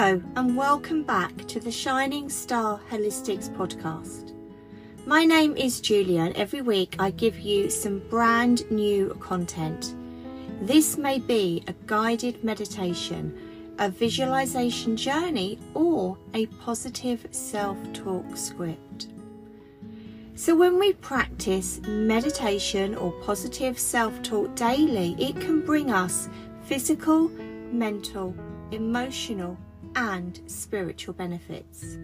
Hello, and welcome back to the Shining Star Holistics podcast. My name is Julia, and every week I give you some brand new content. This may be a guided meditation, a visualization journey, or a positive self talk script. So, when we practice meditation or positive self talk daily, it can bring us physical, mental, emotional, and spiritual benefits.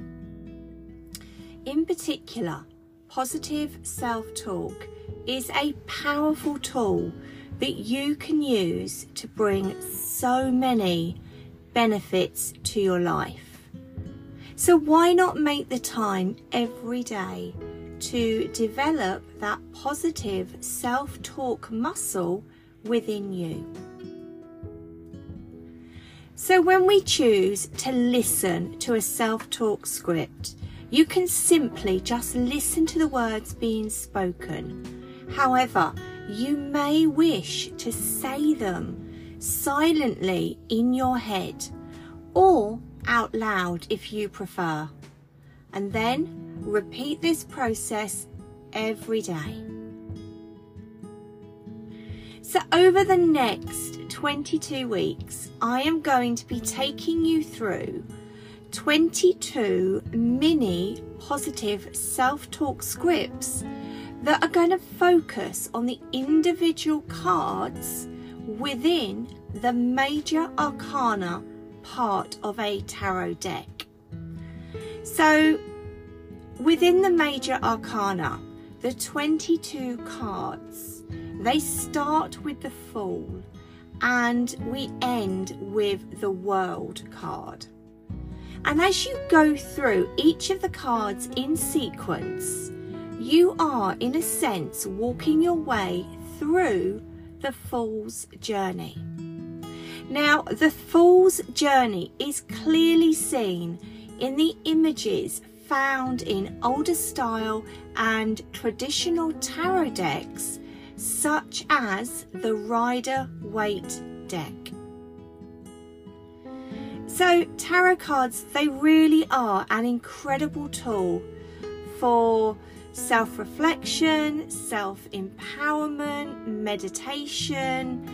In particular, positive self talk is a powerful tool that you can use to bring so many benefits to your life. So, why not make the time every day to develop that positive self talk muscle within you? So, when we choose to listen to a self talk script, you can simply just listen to the words being spoken. However, you may wish to say them silently in your head or out loud if you prefer. And then repeat this process every day. So, over the next 22 weeks, I am going to be taking you through 22 mini positive self talk scripts that are going to focus on the individual cards within the major arcana part of a tarot deck. So, within the major arcana, the 22 cards they start with the Fool and we end with the World card. And as you go through each of the cards in sequence, you are, in a sense, walking your way through the Fool's journey. Now, the Fool's journey is clearly seen in the images found in older style and traditional tarot decks such as the Rider Waite deck. So, tarot cards, they really are an incredible tool for self reflection, self empowerment, meditation,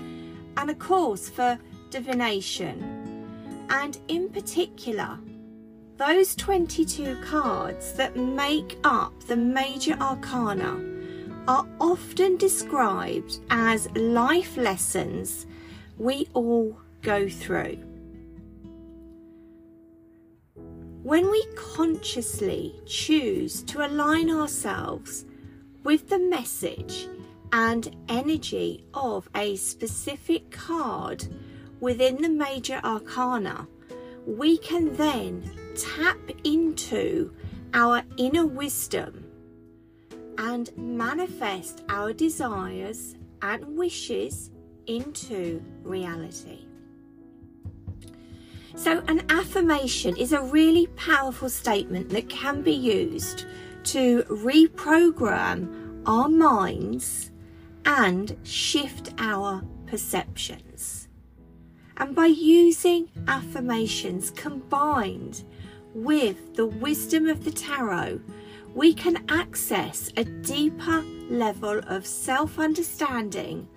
and of course for divination. And in particular, those 22 cards that make up the major arcana are often described as life lessons we all go through. When we consciously choose to align ourselves with the message and energy of a specific card within the major arcana, we can then tap into our inner wisdom and manifest our desires and wishes into reality. So, an affirmation is a really powerful statement that can be used to reprogram our minds and shift our perceptions. And by using affirmations combined with the wisdom of the tarot, we can access a deeper level of self understanding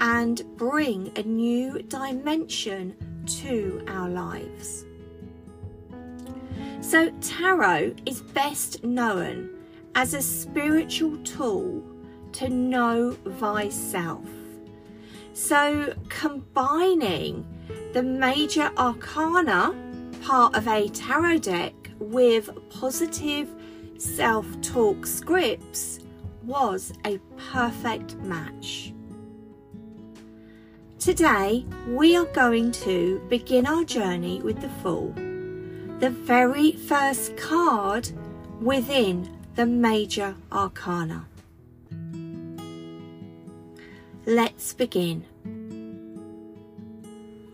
and bring a new dimension to our lives. So, tarot is best known as a spiritual tool to know thyself. So, combining the major arcana part of a tarot deck with positive self talk scripts was a perfect match. Today, we are going to begin our journey with the Fool, the very first card within the major arcana. Let's begin.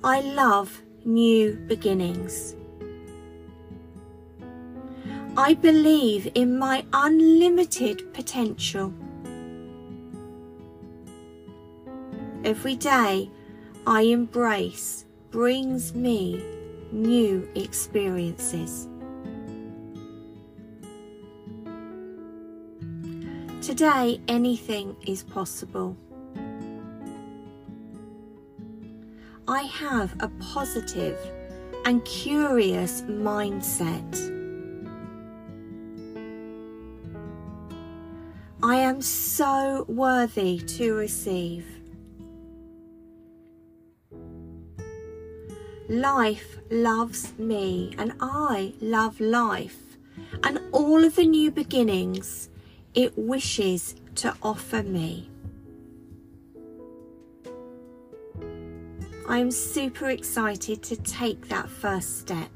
I love new beginnings. I believe in my unlimited potential. Every day I embrace brings me new experiences. Today, anything is possible. I have a positive and curious mindset. Am so worthy to receive. Life loves me, and I love life, and all of the new beginnings it wishes to offer me. I am super excited to take that first step.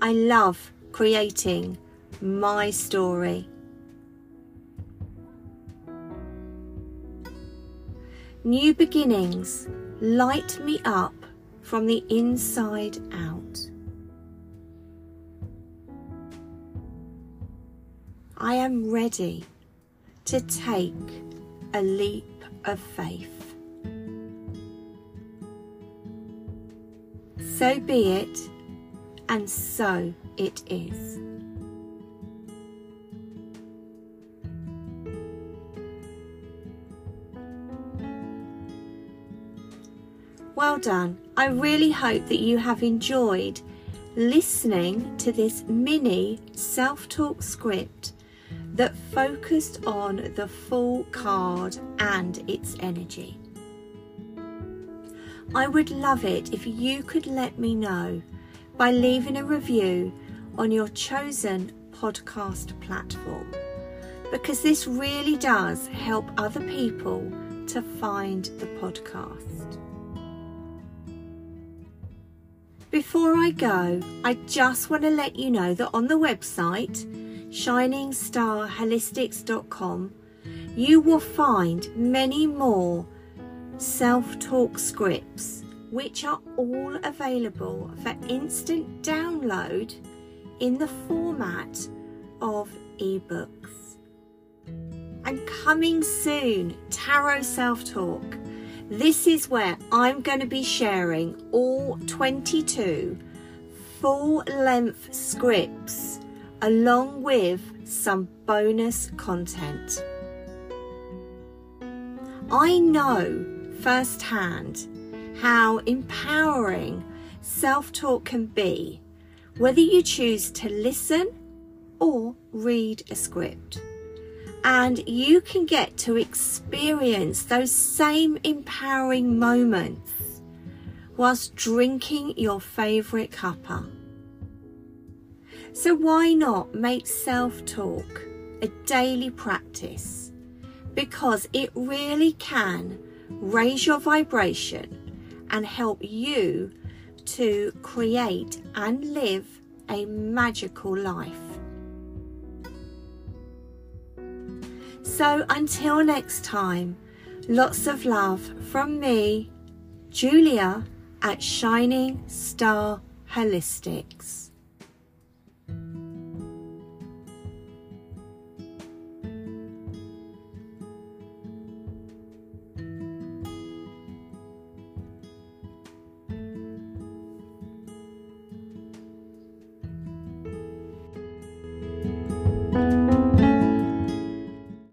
I love creating my story. New beginnings light me up from the inside out. I am ready to take a leap of faith. So be it, and so it is. Well done. I really hope that you have enjoyed listening to this mini self talk script that focused on the Fool card and its energy. I would love it if you could let me know by leaving a review on your chosen podcast platform because this really does help other people to find the podcast. Before I go, I just want to let you know that on the website, shiningstarholistics.com, you will find many more self talk scripts which are all available for instant download in the format of ebooks. And coming soon, Tarot Self Talk. This is where I'm going to be sharing all 22 full length scripts along with some bonus content. I know firsthand how empowering self talk can be, whether you choose to listen or read a script. And you can get to experience those same empowering moments whilst drinking your favourite cuppa. So, why not make self talk a daily practice? Because it really can raise your vibration and help you to create and live a magical life. So, until next time, lots of love from me, Julia at Shining Star Holistics.